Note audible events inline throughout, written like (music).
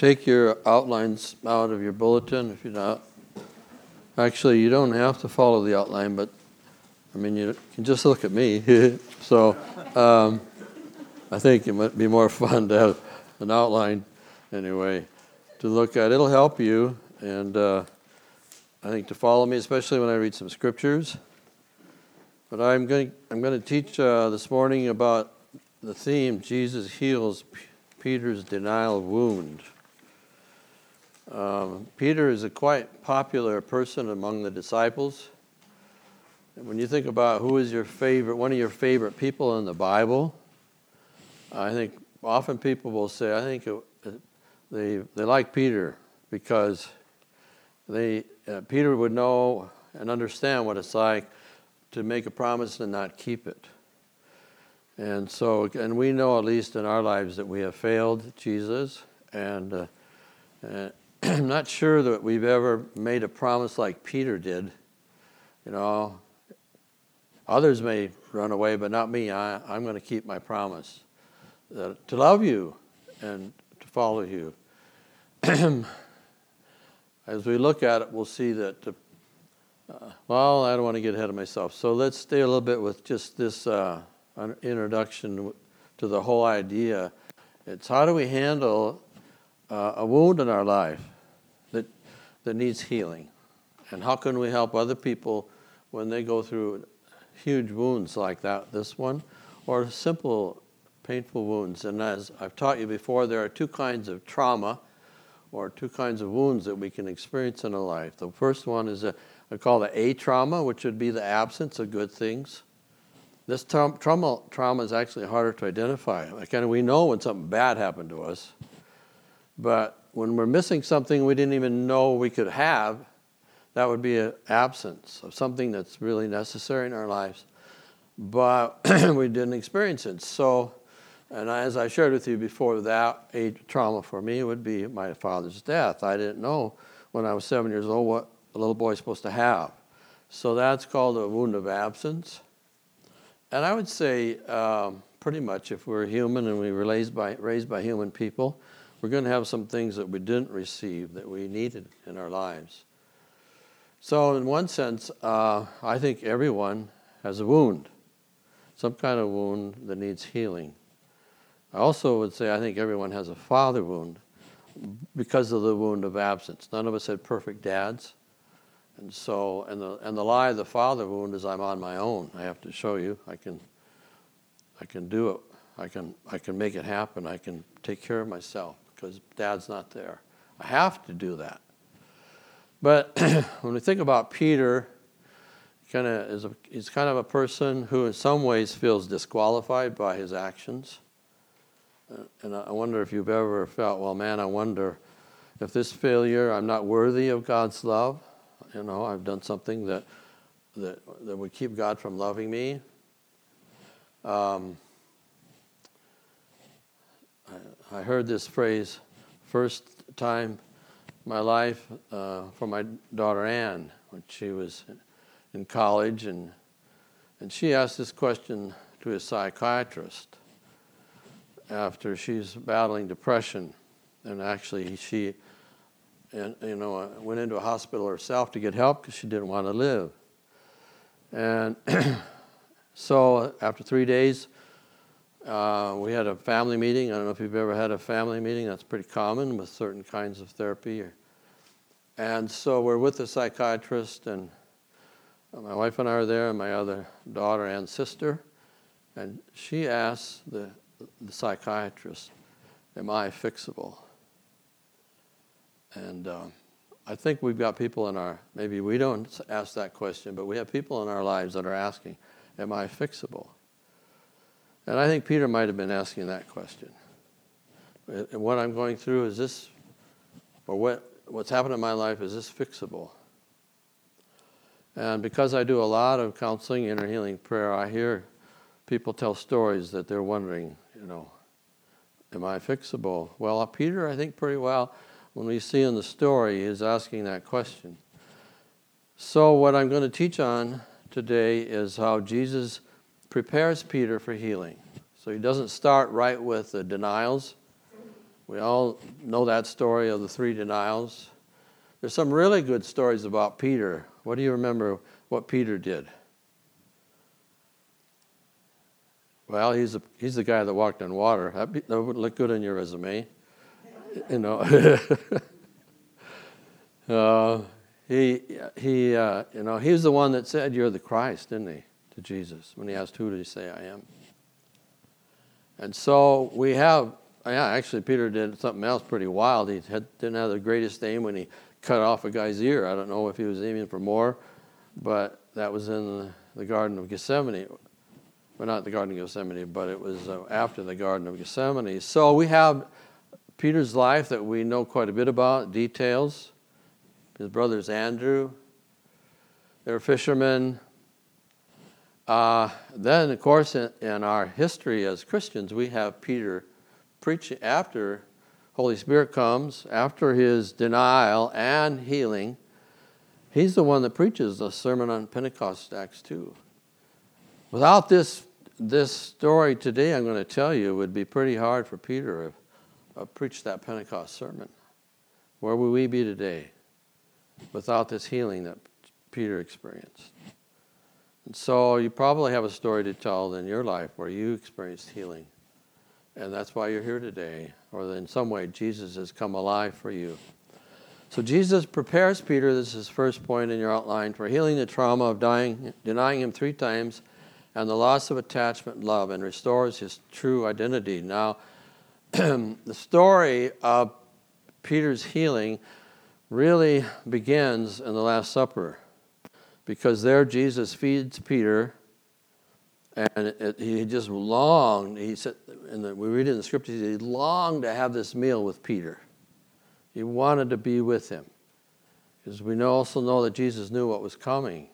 take your outlines out of your bulletin if you're not. Actually, you don't have to follow the outline, but I mean, you can just look at me. (laughs) so um, I think it might be more (laughs) fun to have an outline anyway to look at. It'll help you, and uh, I think to follow me, especially when I read some scriptures. But I'm going, I'm going to teach uh, this morning about the theme Jesus heals Peter's denial wound. Um, Peter is a quite popular person among the disciples. when you think about who is your favorite, one of your favorite people in the Bible, I think often people will say, I think it, they, they like Peter because they, uh, Peter would know and understand what it's like to make a promise and not keep it. And so, and we know at least in our lives that we have failed Jesus, and, uh, and (clears throat) I'm not sure that we've ever made a promise like Peter did. You know, others may run away, but not me. I, I'm going to keep my promise to love you and to follow you. (clears throat) As we look at it, we'll see that, uh, well, I don't want to get ahead of myself. So let's stay a little bit with just this uh, introduction to the whole idea. It's how do we handle uh, a wound in our life that, that needs healing? And how can we help other people when they go through huge wounds like that, this one, or simple painful wounds? And as I've taught you before, there are two kinds of trauma or two kinds of wounds that we can experience in a life. The first one is a, I call it a trauma, which would be the absence of good things. This trauma, trauma is actually harder to identify. Like, we know when something bad happened to us, but when we're missing something we didn't even know we could have, that would be an absence of something that's really necessary in our lives, but (clears throat) we didn't experience it. So and as I shared with you before, that a trauma for me would be my father's death. I didn't know when I was seven years old what a little boy is supposed to have. So that's called a wound of absence. And I would say, um, pretty much, if we're human and we were raised by, raised by human people, we're going to have some things that we didn't receive that we needed in our lives. So, in one sense, uh, I think everyone has a wound, some kind of wound that needs healing. I also would say I think everyone has a father wound because of the wound of absence. None of us had perfect dads. And so, and the, and the lie of the father wound is I'm on my own. I have to show you. I can, I can do it. I can, I can make it happen. I can take care of myself because dad's not there. I have to do that. But (clears throat) when we think about Peter, kind of is a, he's kind of a person who in some ways feels disqualified by his actions. And I wonder if you've ever felt, well, man, I wonder if this failure, I'm not worthy of God's love. You know, I've done something that, that, that would keep God from loving me. Um, I, heard this phrase first time in my life uh, my daughter Ann when she was in college, and, and she asked this question to a psychiatrist after she's battling depression. And actually, she, and, you know, went into a hospital herself to get help because she didn't want to live. And (clears throat) so after three days, uh, we had a family meeting. I don't know if you've ever had a family meeting. That's pretty common with certain kinds of therapy. And so we're with the psychiatrist, and my wife and I are there, and my other daughter and sister. And she asks the the psychiatrist, Am I fixable? And uh, I think we've got people in our, maybe we don't ask that question, but we have people in our lives that are asking, Am I fixable? And I think Peter might have been asking that question. And what I'm going through, is this, or what, what's happened in my life, is this fixable? And because I do a lot of counseling, inner healing prayer, I hear people tell stories that they're wondering, you know, am I fixable? Well, uh, Peter, I think pretty well, when we see in the story, is asking that question. So, what I'm going to teach on today is how Jesus prepares Peter for healing. So, he doesn't start right with the denials, We all know that story of the three denials. There's some really good stories about Peter. What do you remember what Peter did? Well, he's, a, he's the guy that walked on water. That, be, that would look good on your resume. You know. (laughs) uh, he, he, uh, you know, he was the one that said, "You're the Christ," didn't he, Jesus when he asked, "Who did he say I am?" And so we have, yeah, actually, Peter did something else pretty wild. He had, didn't have the greatest aim when he cut off a guy's ear. I don't know if he was aiming for more, but that was in the, Garden of Gethsemane. Well, not the Garden of Gethsemane, but it was uh, after the Garden of Gethsemane. So we have Peter's life that we know quite a bit about, details. His brothers Andrew, they were fishermen. Uh, then, of course, in, in, our history as Christians, we have Peter preaching after Holy Spirit comes, after his denial and healing. He's the one that preaches the Sermon on Pentecost, Acts 2. Without this, this story today, I'm going to tell you, would be pretty hard for Peter to preach that Pentecost sermon. Where would we be today without this healing that Peter experienced? So you probably have a story to tell in your life where you experienced healing. And that's why you're here today, or in some way Jesus has come alive for you. So Jesus prepares Peter, this is his first point in your outline, for healing the trauma of dying, denying him three times and the loss of attachment love, and restores his true identity. Now, (clears throat) the story of Peter's healing really begins in the Last Supper because there Jesus feeds Peter, and it, it, he just longed. He said, and we read in the scriptures, he longed to have this meal with Peter. He wanted to be with him, because we know, also know that Jesus knew what was coming.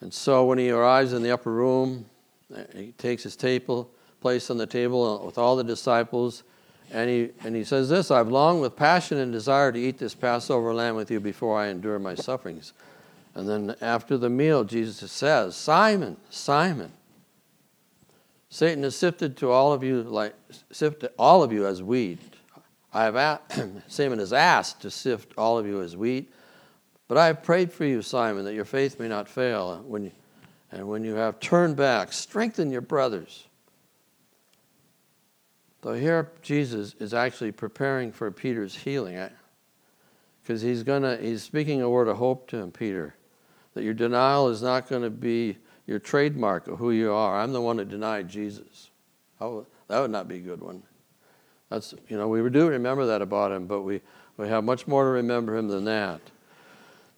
And so when he arrives in the upper room, he takes his table, place on the table with all the disciples. And he, and he says this I've longed with passion and desire to eat this Passover lamb with you before I endure my sufferings. And then after the meal, Jesus says, Simon, Simon, Satan has sifted to all of you like sifted all of you as wheat. I have asked, (clears throat) Simon has asked to sift all of you as wheat, but I have prayed for you, Simon, that your faith may not fail. When you, and when you have turned back, strengthen your brothers. So here Jesus is actually preparing for Peter's healing because he's gonna he's speaking a word of hope to him, Peter that your denial is not going to be your trademark of who you are. I'm the one that denied Jesus. that would not be a good one. That's, you know, we do remember that about him, but we, we have much more to remember him than that.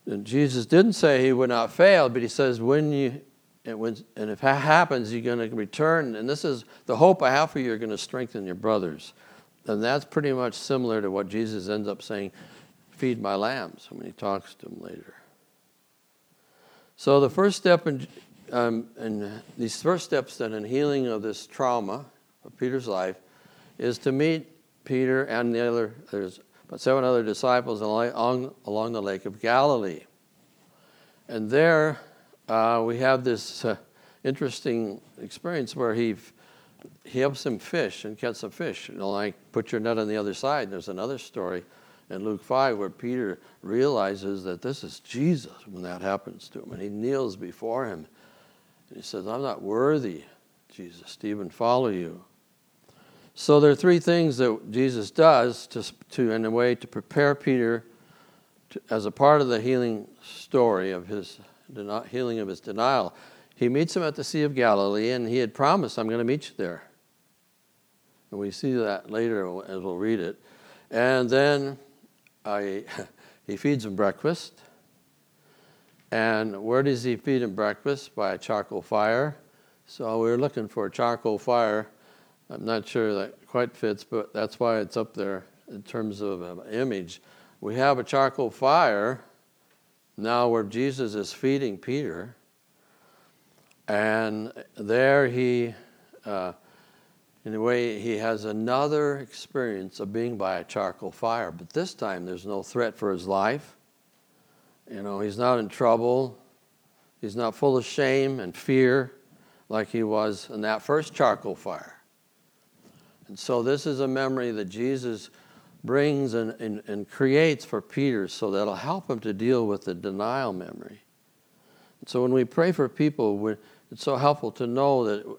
And Jesus didn't say he would not fail, but he says, when you, and, when, and if that happens, you're going to return. And this is the hope I have for you, you're going to strengthen your brothers. And that's pretty much similar to what Jesus ends up saying, feed my lambs, when he talks to them later. So the first step in, um, in these first steps then in healing of this trauma of Peter's life is to meet Peter and the other there's but seven other disciples along, along the lake of Galilee. And there uh, we have this uh, interesting experience where he he helps them fish and catch some fish. You know, like put your net on the other side. There's another story in Luke 5 where Peter realizes that this is Jesus when that happens to him. And he kneels before him. And he says, I'm not worthy, Jesus, to even follow you. So there are three things that Jesus does to, to in a way, to prepare Peter to, as a part of the healing story of his healing of his denial. He meets him at the Sea of Galilee, and he had promised, I'm going to meet you there. And we see that later as we'll read it. And then I, (laughs) he feeds him breakfast. And where does he feed him breakfast? By a charcoal fire. So we are looking for a charcoal fire. I'm not sure that quite fits, but that's why it's up there in terms of an image. We have a charcoal fire now where Jesus is feeding Peter. And there he uh, in a way, he has another experience of being by a charcoal fire, but this time there's no threat for his life. You know, he's not in trouble. He's not full of shame and fear like he was in that first charcoal fire. And so this is a memory that Jesus brings and, and, and creates for Peter so that'll help him to deal with the denial memory. So when we pray for people, it's so helpful to know that.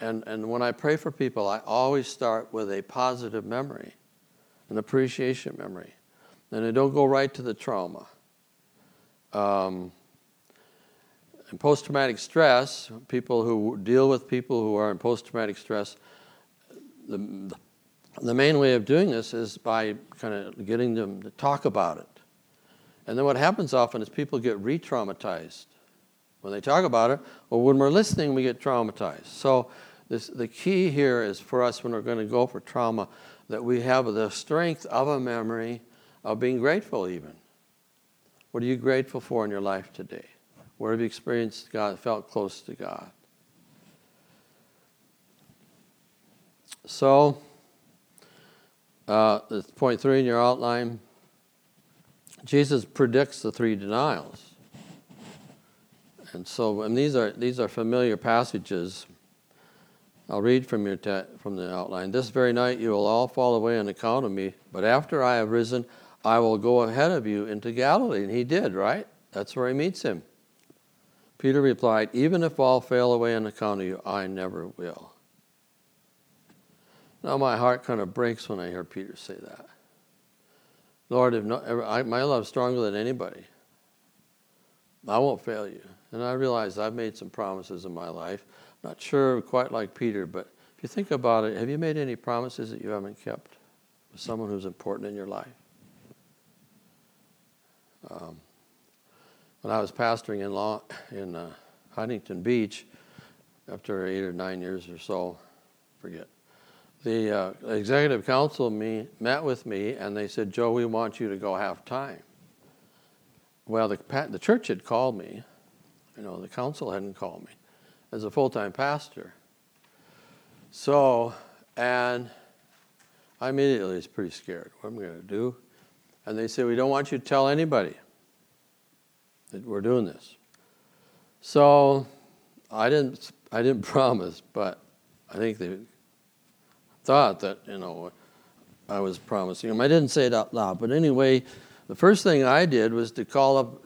And, and when I pray for people, I always start with a positive memory, an appreciation memory. And I don't go right to the trauma. Um, and post traumatic stress, people who deal with people who are in post traumatic stress, the, the main way of doing this is by kind of getting them to talk about it. And then what happens often is people get re traumatized. When they talk about it, or when we're listening, we get traumatized. So, this, the key here is for us when we're going to go for trauma that we have the strength of a memory of being grateful, even. What are you grateful for in your life today? Where have you experienced God, felt close to God? So, uh, point three in your outline Jesus predicts the three denials. And so, and these are, these are familiar passages. I'll read from, your te- from the outline. This very night you will all fall away on account of me, but after I have risen, I will go ahead of you into Galilee. And he did, right? That's where he meets him. Peter replied, Even if all fail away on account of you, I never will. Now my heart kind of breaks when I hear Peter say that. Lord, if not, I, my love is stronger than anybody. I won't fail you. And I realize I've made some promises in my life. Not sure quite like Peter, but if you think about it, have you made any promises that you haven't kept with someone who's important in your life? Um, when I was pastoring in law in uh, Huntington Beach, after eight or nine years or so, forget, the uh, executive council me, met with me and they said, Joe, we want you to go half time. Well, the, the church had called me, you know, the council hadn't called me as a full time pastor. So, and I immediately was pretty scared. What am I going to do? And they said, We don't want you to tell anybody that we're doing this. So I didn't, I didn't (laughs) promise, but I think they thought that, you know, I was promising them. I didn't say it out loud, but anyway, the first thing I did was to call up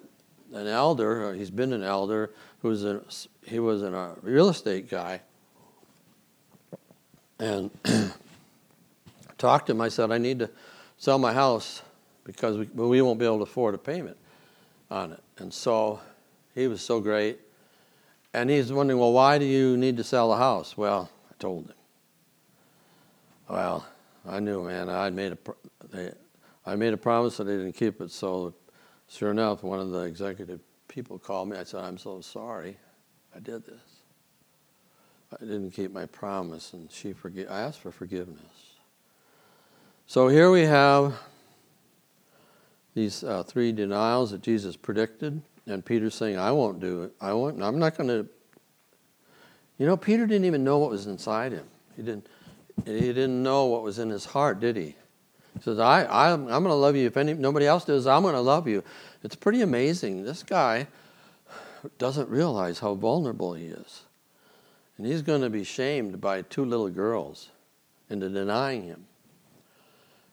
an elder. Uh, he's been an elder who's a he was a real estate guy, and (clears throat) talked to him. I said, I need to sell my house because we, we won't be able to afford a payment on it. And so he was so great. And he's wondering, well, why do you need to sell the house? Well, I told him. Well, I knew, man. I made a, they, I made a promise and they didn't keep it. So, sure enough, one of the executive people called me. I said, "I'm so sorry, I did this. I didn't keep my promise." And she forgive. I asked for forgiveness. So here we have these uh, three denials that Jesus predicted, and Peter's saying, "I won't do it. I won't. I'm not going to." You know, Peter didn't even know what was inside him. He didn't. He didn't know what was in his heart, did he? He says, I, I, I'm going to love you. If any, nobody else does, I'm going to love you. It's pretty amazing. This guy doesn't realize how vulnerable he is. And he's going to be shamed by two little girls into denying him.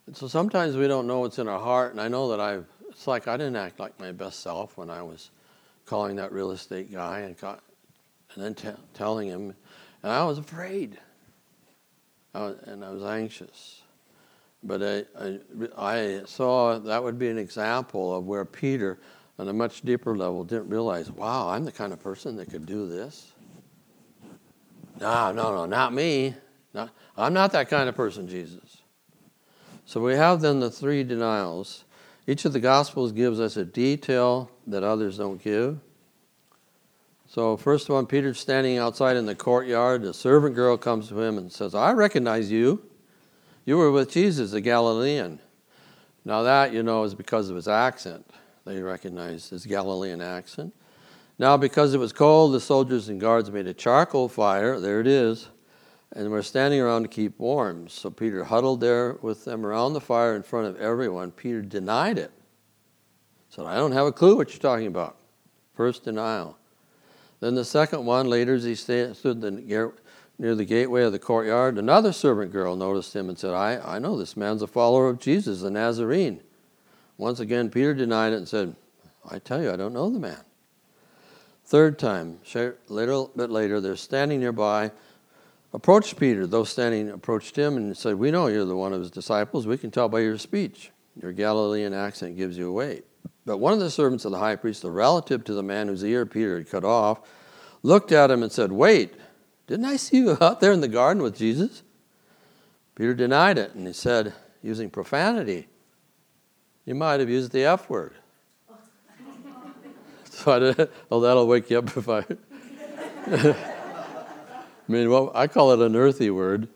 And so sometimes we don't know what's in our heart. And I know that I've, it's like I didn't act like my best self when I was calling that real estate guy and, and then t- telling him. And I was afraid and I was anxious. But I, I, I, saw that would be an example of where Peter, on a much deeper level, didn't realize, wow, I'm the kind of person that could do this. No, no, no, not me. Not, I'm not that kind of person, Jesus. So we have then the three denials. Each of the Gospels gives us a detail that others don't give. So, first one, Peter's standing outside in the courtyard. The servant girl comes to him and says, I recognize you. You were with Jesus, the Galilean. Now, that, you know, is because of his accent. They recognized his Galilean accent. Now, because it was cold, the soldiers and guards made a charcoal fire. There it is. And we're standing around to keep warm. So Peter huddled there with them around the fire in front of everyone. Peter denied it. Said, I don't have a clue what you're talking about. First denial. Then the second one, later as he stood near the gateway of the courtyard, another servant girl noticed him and said, I, I know this man's a follower of Jesus, the Nazarene. Once again, Peter denied it and said, I tell you, I don't know the man. Third time, a little bit later, they're standing nearby, approached Peter. Those standing approached him and said, We know you're the one of his disciples. We can tell by your speech. Your Galilean accent gives you away. But one of the servants of the high priest, the relative to the man whose ear Peter had cut off, looked at him and said, Wait, didn't I see you (laughs) out there in the garden with Jesus? Peter denied it, and he said, using profanity, You might have used the F word. (laughs) so I did, oh, that'll wake you up if I. I (laughs) mean, well, I call it an earthy word.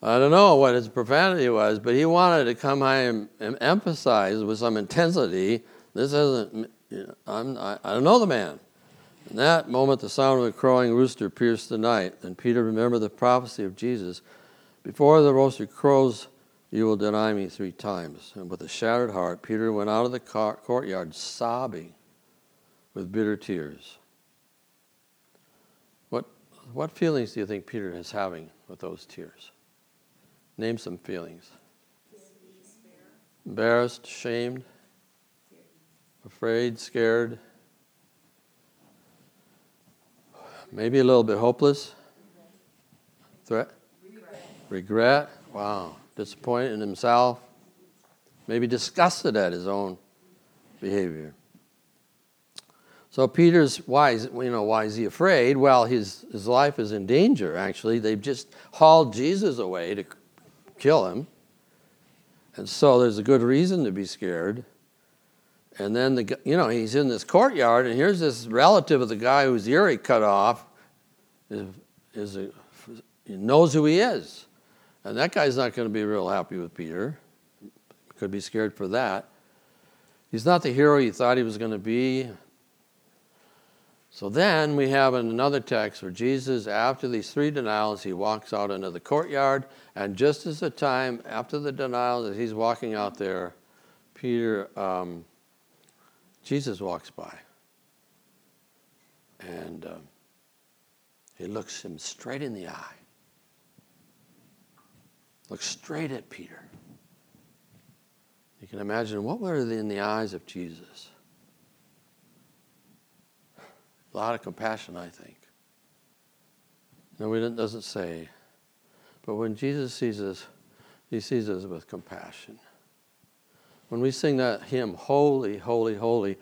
I don't know what his profanity was, but he wanted to come high and, and emphasize with some intensity this isn't, you know, I'm, I, I don't know the man. In that moment, the sound of a crowing rooster pierced the night. Then Peter remembered the prophecy of Jesus Before the rooster crows, you will deny me three times. And with a shattered heart, Peter went out of the courtyard sobbing with bitter tears. What, what feelings do you think Peter is having with those tears? Name some feelings. Embarrassed, shamed, afraid, scared, maybe a little bit hopeless. Threat? Regret. Wow. Disappointed in himself. Maybe disgusted at his own behavior. So Peter's why is you know why is he afraid? Well, his his life is in danger. Actually, they've just hauled Jesus away to kill him. And so there's a good reason to be scared. And then the you know he's in this courtyard, and here's this relative of the guy whose ear he cut off, is, is a, knows who he is, and that guy's not going to be real happy with Peter. Could be scared for that. He's not the hero he thought he was going to be. So then we have another text where Jesus, after these three denials, he walks out into the courtyard, and just as the time after the denial that he's walking out there, Peter, um, Jesus walks by, and um, he looks him straight in the eye. Looks straight at Peter. You can imagine what were in the eyes of Jesus. A lot of compassion, I think. No, it doesn't say. But when Jesus sees us, he sees us with compassion. When we sing that hymn, Holy, Holy, Holy,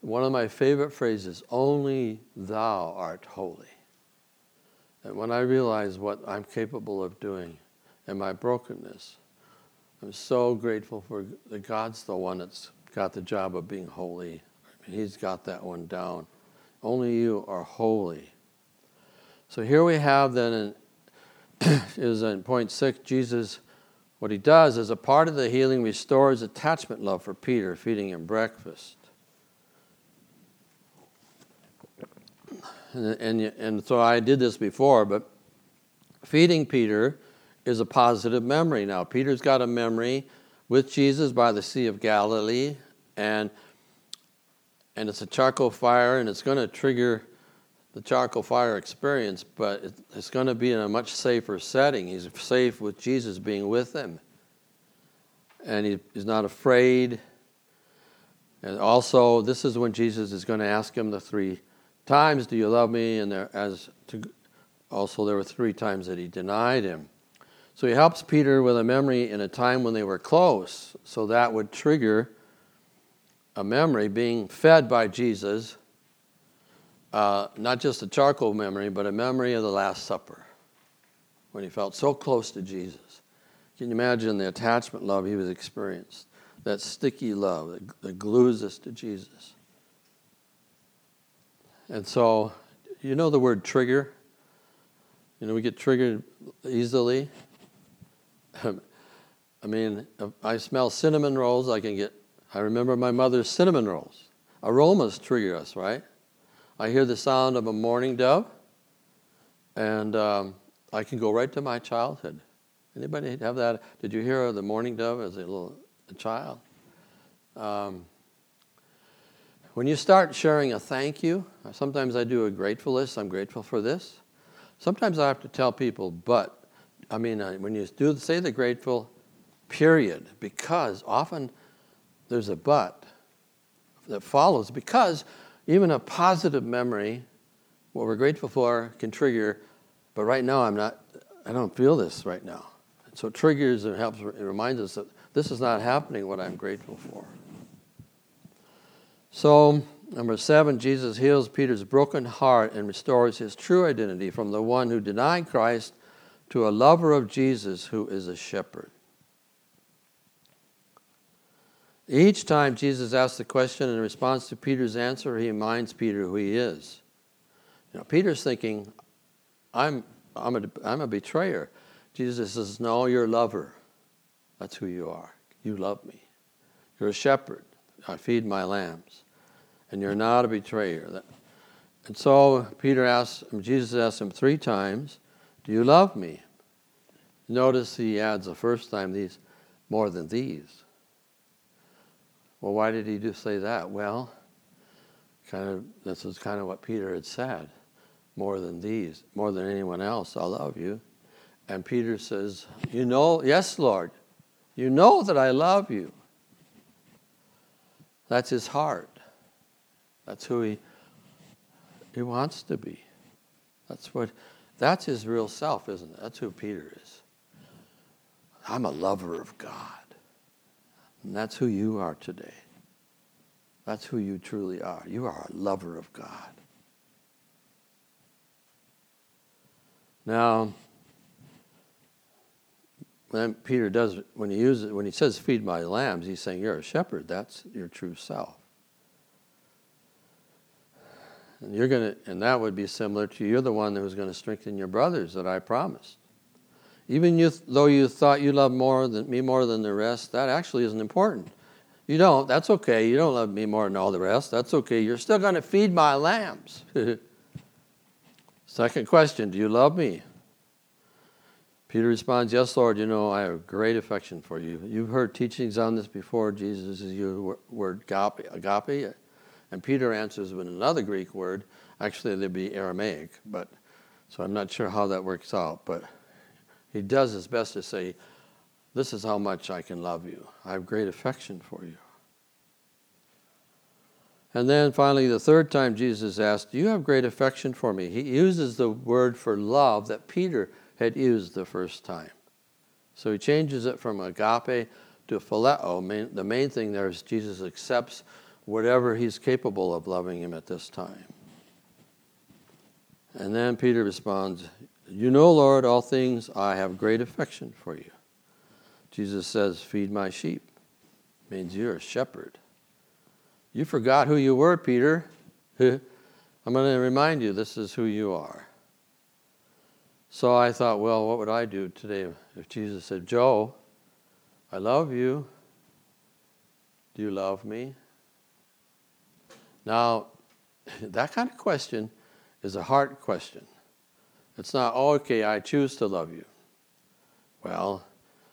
one of my favorite phrases, only thou art holy. And when I realize what I'm capable of doing and my brokenness, I'm so grateful for that God's the one that's got the job of being holy. He's got that one down. Only you are holy. So here we have then in, (clears throat) is in point six, Jesus, what he does as a part of the healing restores attachment love for Peter, feeding him breakfast. And, and, and so I did this before, but feeding Peter is a positive memory. Now, Peter's got a memory with Jesus by the Sea of Galilee, and and it's a charcoal fire, and it's going to trigger the charcoal fire experience, but it's going to be in a much safer setting. He's safe with Jesus being with him, and he, he's not afraid. And also, this is when Jesus is going to ask him the three times, "Do you love me?" And there, as to, also there were three times that he denied him. So he helps Peter with a memory in a time when they were close, so that would trigger a memory being fed by Jesus, uh, not just a charcoal memory, but a memory of the Last Supper when he felt so close to Jesus. Can you imagine the attachment love he was experienced? That sticky love that, that glues us to Jesus. And so, you know the word trigger? You know, we get triggered easily. (laughs) I mean, I smell cinnamon rolls, I can get I remember my mother's cinnamon rolls. Aromas trigger us, right? I hear the sound of a mourning dove, and um, I can go right to my childhood. Anybody have that? Did you hear the mourning dove as a little a child? Um, when you start sharing a thank you, sometimes I do a grateful list. I'm grateful for this. Sometimes I have to tell people, but I mean, when you do say the grateful, period, because often there's a but that follows, because even a positive memory, what we're grateful for, can trigger, but right now I'm not, I don't feel this right now. So it triggers and helps, it reminds us that this is not happening what I'm grateful for. So, number seven, Jesus heals Peter's broken heart and restores his true identity from the one who denied Christ to a lover of Jesus who is a shepherd. Each time Jesus asks the question in response to Peter's answer, he reminds Peter who he is. You know, Peter's thinking, I'm, I'm, a, I'm a betrayer. Jesus says, No, you're a lover. That's who you are. You love me. You're a shepherd. I feed my lambs. And you're not a betrayer. And so Peter asks, Jesus asks him three times, Do you love me? Notice he adds the first time these more than these. Well, why did he do say that? Well, kind of this is kind of what Peter had said. More than these, more than anyone else, I love you. And Peter says, You know, yes, Lord, you know that I love you. That's his heart. That's who he, he wants to be. That's what that's his real self, isn't it? That's who Peter is. I'm a lover of God. And that's who you are today. That's who you truly are. You are a lover of God. Now, when Peter does when he uses when he says feed my lambs, he's saying you're a shepherd. That's your true self. And you're gonna and that would be similar to you're the one who's going to strengthen your brothers that I promised. Even you, though you thought you loved more than me more than the rest, that actually isn't important. You don't. That's okay. You don't love me more than all the rest. That's okay. You're still going to feed my lambs. (laughs) Second question Do you love me? Peter responds, Yes, Lord, you know I have great affection for you. You've heard teachings on this before. Jesus is your word agape. And Peter answers with another Greek word. Actually, there'd be Aramaic, but so I'm not sure how that works out. But he does his best to say, This is how much I can love you. I have great affection for you. And then finally, the third time Jesus asked, Do you have great affection for me? He uses the word for love that Peter had used the first time. So he changes it from agape to phileo. The main thing there is Jesus accepts whatever he's capable of loving him at this time. And then Peter responds, You know, Lord, all things I have great affection for you. Jesus says, Feed my sheep. Means you're a shepherd. You forgot who you were, Peter. (laughs) I'm going to remind you this is who you are. So I thought, well, what would I do today if Jesus said, Joe, I love you. Do you love me? Now, (laughs) that kind of question is a heart question. It's not, oh, okay, I choose to love you. Well,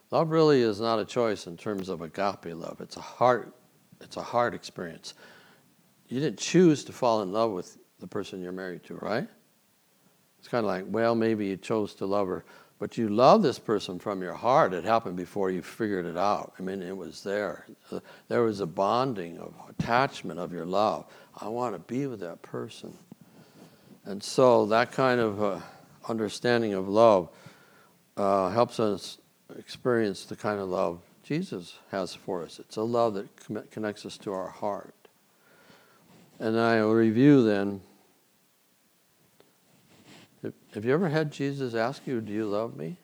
love really is not a choice in terms of agape love. It's a heart, it's a heart experience. You didn't choose to fall in love with the person you're married to, right? It's kind of like, well, maybe you chose to love her, but you love this person from your heart. It happened before you figured it out. I mean, it was there. There was a bonding of attachment of your love. I want to be with that person. And so that kind of uh, understanding of love uh, helps us experience the kind of love Jesus has for us. It's a love that connects us to our heart. And I will review then have you ever had Jesus ask you, Do you love me?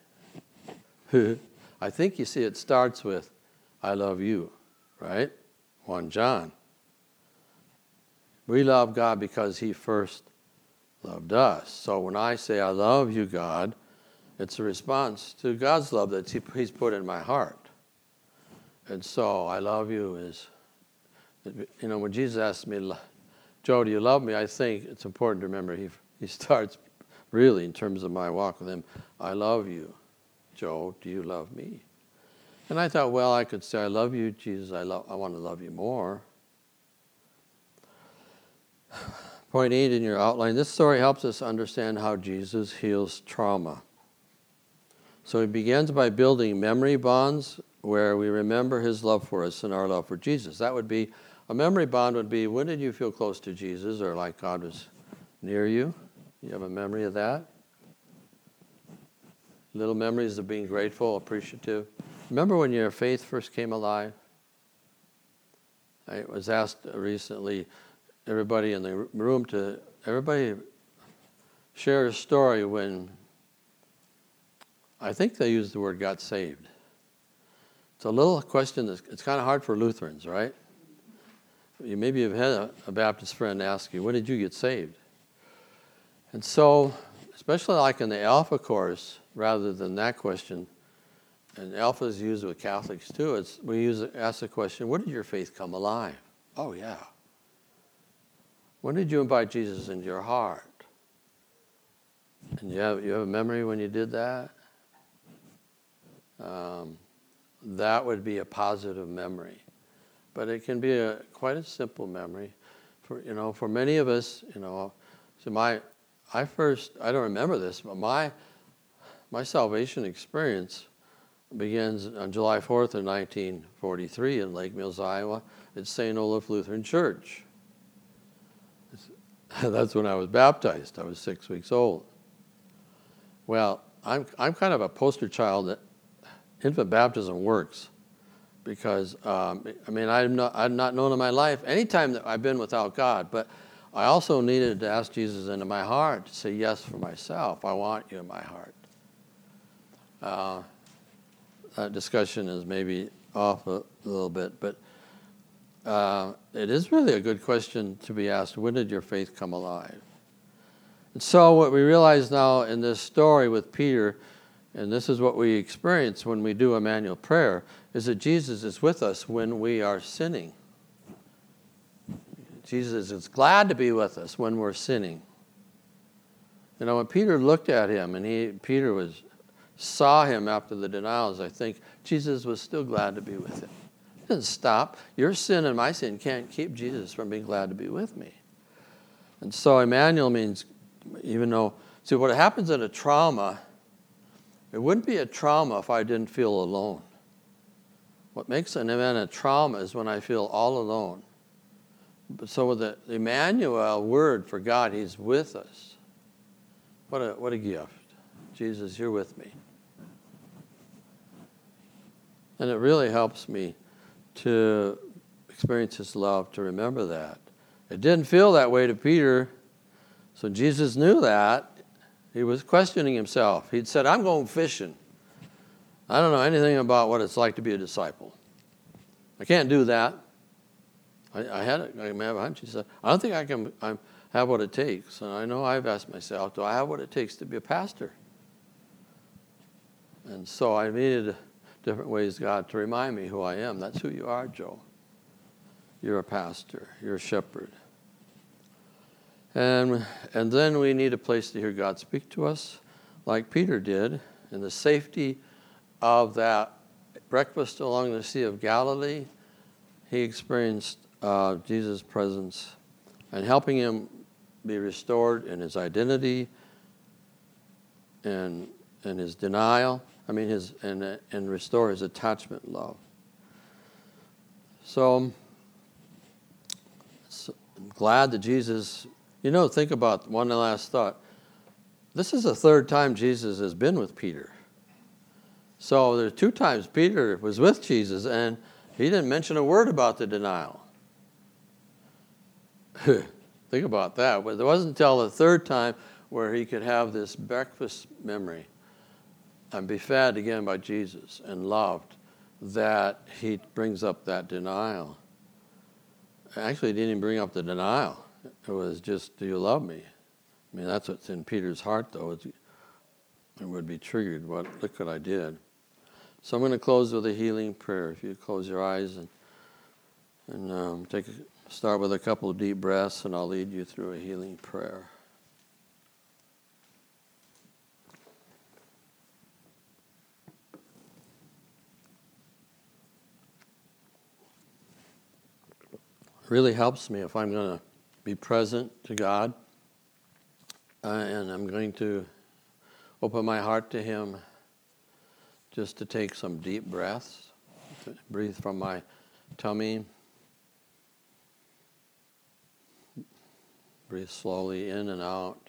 (laughs) I think you see it starts with, I love you, right? 1 John. We love God because He first loved us. So when I say, I love you, God, it's a response to God's love that He's put in my heart. And so, I love you is, you know, when Jesus asked me, Joe, do you love me? I think it's important to remember he, he starts really, in terms of my walk with Him, I love you. Joe, do you love me? And I thought, well, I could say, I love you, Jesus, I, I want to love you more. Point eight in your outline this story helps us understand how Jesus heals trauma. So he begins by building memory bonds where we remember his love for us and our love for Jesus. That would be a memory bond, would be when did you feel close to Jesus or like God was near you? You have a memory of that? Little memories of being grateful, appreciative. Remember when your faith first came alive? I was asked recently, everybody in the room to everybody share a story when I think they used the word got saved. It's a little question that's it's kind of hard for Lutherans, right? You maybe have had a, a Baptist friend ask you, when did you get saved? And so, especially like in the Alpha course, rather than that question, and Alpha is used with Catholics too, it's, we use, ask the question, when did your faith come alive? Oh, yeah. When did you invite Jesus into your heart? And you have, you have a memory when you did that? Um, that would be a positive memory. But it can be a, quite a simple memory. For, you know, for many of us, you know, so my, I first, I don't remember this, but my, my salvation experience begins on July 4th of 1943 in Lake Mills, Iowa, at St. Olaf Lutheran Church. (laughs) That's when I was baptized. I was six weeks old. Well, I'm, I'm kind of a poster child that infant baptism works because, um, I mean, I've not, I've not known in my life any time that I've been without God, but I also needed to ask Jesus into my heart to say yes for myself. I want you in my heart. Uh, that discussion is maybe off a little bit, but uh, it is really a good question to be asked when did your faith come alive? And so, what we realize now in this story with Peter, and this is what we experience when we do Emmanuel prayer, is that Jesus is with us when we are sinning. Jesus is glad to be with us when we're sinning. You know, when Peter looked at him and he, Peter was, saw him after the denials, I think Jesus was still glad to be with him. Didn't stop. Your sin and my sin can't keep Jesus from being glad to be with me. And so Emmanuel means, even though, see, what happens in a trauma, it wouldn't be a trauma if I didn't feel alone. What makes an event a trauma is when I feel all alone. But so with the Emmanuel word for God, He's with us. What a, what a gift. Jesus, you're with me. And it really helps me to experience His love, to remember that. It didn't feel that way to Peter, so Jesus knew that. He was questioning himself. He'd said, I'm going fishing. I don't know anything about what it's like to be a disciple. I can't do that. I, I had it. I have a hunch. He said, I don't think I can I have what it takes. And I know I've asked myself, do I have what it takes to be a pastor? And so I needed different ways, God, to remind me who I am. That's who you are, Joe. You're a pastor. You're a shepherd. And, and then we need a place to hear God speak to us, like Peter did, in the safety of that breakfast along the Sea of Galilee. He experienced uh, Jesus' presence and helping him be restored in his identity and, and his denial. I mean, his, and, uh, and restore his attachment love. So, um, so I'm glad that Jesus, you know, think about one last thought. This is the third time Jesus has been with Peter. So there's two times Peter was with Jesus and he didn't mention a word about the denial. (laughs) Think about that. But it wasn't until the third time where he could have this breakfast memory and be fed again by Jesus and loved that he brings up that denial. Actually, he didn't even bring up the denial. It was just, Do you love me? I mean, that's what's in Peter's heart, though. It would be triggered. What, look what I did. So I'm going to close with a healing prayer. If you close your eyes and, and um, take Start with a couple of deep breaths, and I'll lead you through a healing prayer. Really helps me if I'm going to be present to God. Uh, and I'm going to open my heart to Him just to take some deep breaths. Breathe from my tummy. Breathe slowly in and out.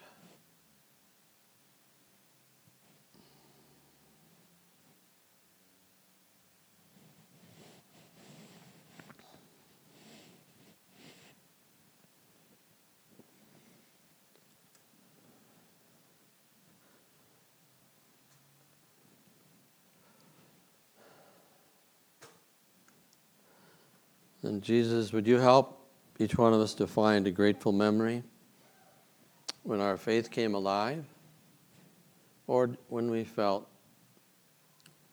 And Jesus, would you help each one of us to find a grateful memory when our faith came alive or when we felt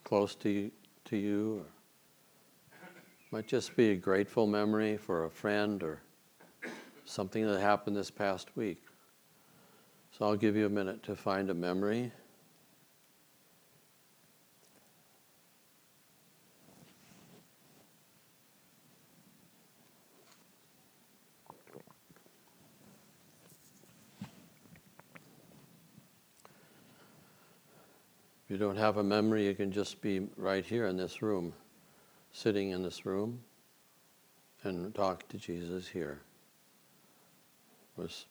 close to you, to you or might just be a grateful memory for a friend or something that happened this past week. So I'll give you a minute to find a memory. You don't have a memory, you can just be right here in this room, sitting in this room, and talk to Jesus here. Was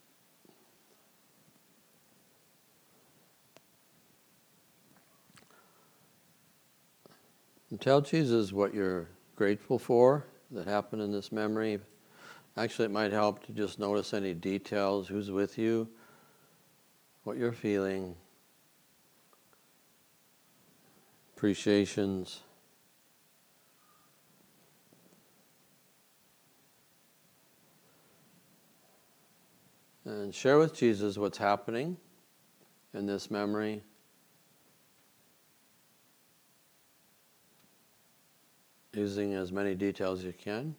tell Jesus what you're grateful for that happened in this memory. Actually, it might help to just notice any details, who's with you, what you're feeling. Appreciations. And share with Jesus what's happening in this memory. Using as many details as you can.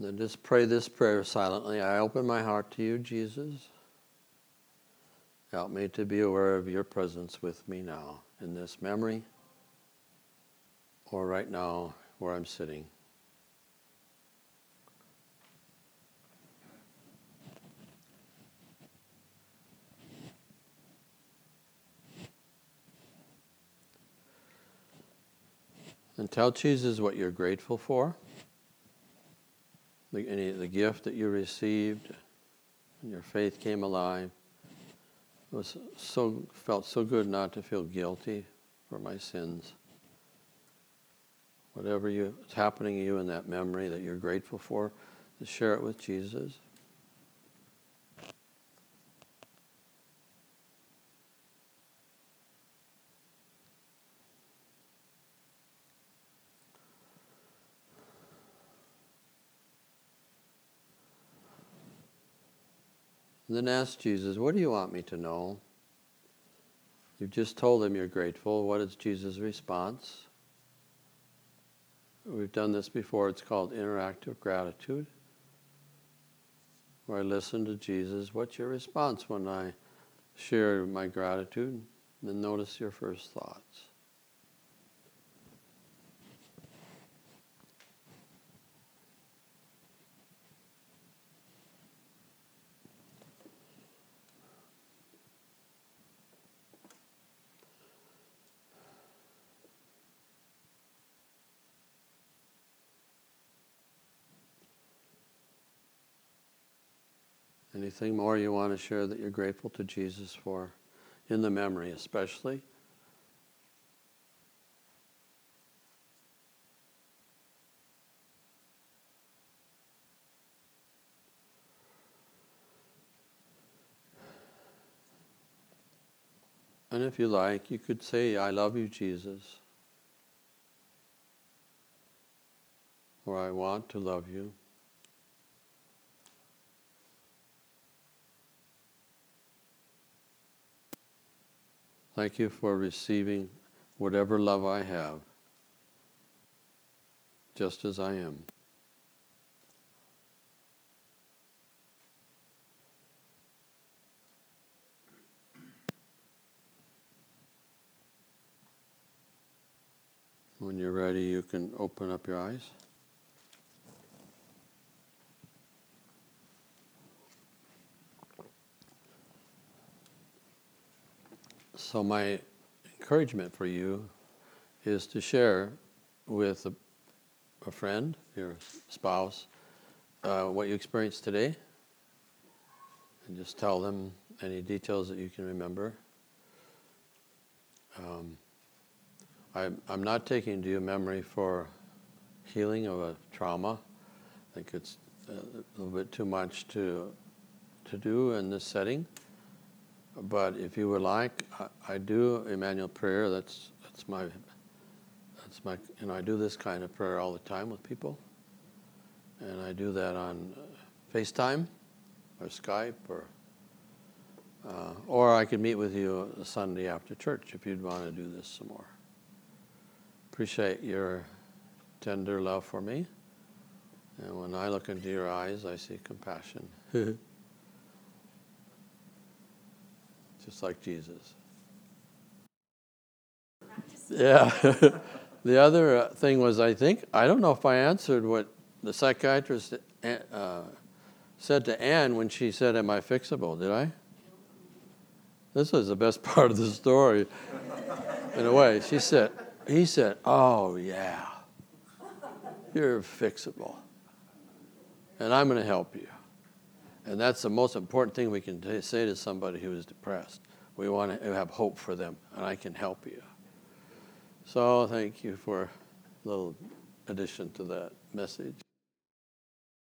Then just pray this prayer silently. I open my heart to you, Jesus. Help me to be aware of your presence with me now in this memory or right now where I'm sitting. And tell Jesus what you're grateful for the, any, the gift that you received and your faith came alive. It was so felt so good not to feel guilty for my sins. Whatever you, is happening to you in that memory that you're grateful for, to share it with Jesus. And then ask Jesus, What do you want me to know? You've just told him you're grateful. What is Jesus' response? We've done this before. It's called interactive gratitude, where I listen to Jesus. What's your response when I share my gratitude? And then notice your first thoughts. Anything more you want to share that you're grateful to Jesus for, in the memory especially? And if you like, you could say, I love you, Jesus. Or I want to love you. Thank you for receiving whatever love I have, just as I am. When you're ready, you can open up your eyes. So, my encouragement for you is to share with a, a friend, your spouse, uh, what you experienced today, and just tell them any details that you can remember. Um, I, I'm not taking to you memory for healing of a trauma. I think it's a little bit too much to to do in this setting. But if you would like, I, I do Emmanuel prayer. That's that's my that's my you know I do this kind of prayer all the time with people, and I do that on uh, FaceTime or Skype or uh, or I could meet with you Sunday after church if you'd want to do this some more. Appreciate your tender love for me. And when I look into your eyes, I see compassion. (laughs) Just like Jesus. Yeah. (laughs) the other uh, thing was, I think, I don't know if I answered what the psychiatrist uh, said to Anne when she said, Am I fixable? Did I? This was the best (laughs) part of the story, in a way. She said, He said, Oh, yeah, you're fixable. And I'm going to help you. And that's the most important thing we can t- say to somebody who is depressed. We want to have hope for them, and I can help you. So thank you for a little addition to that message.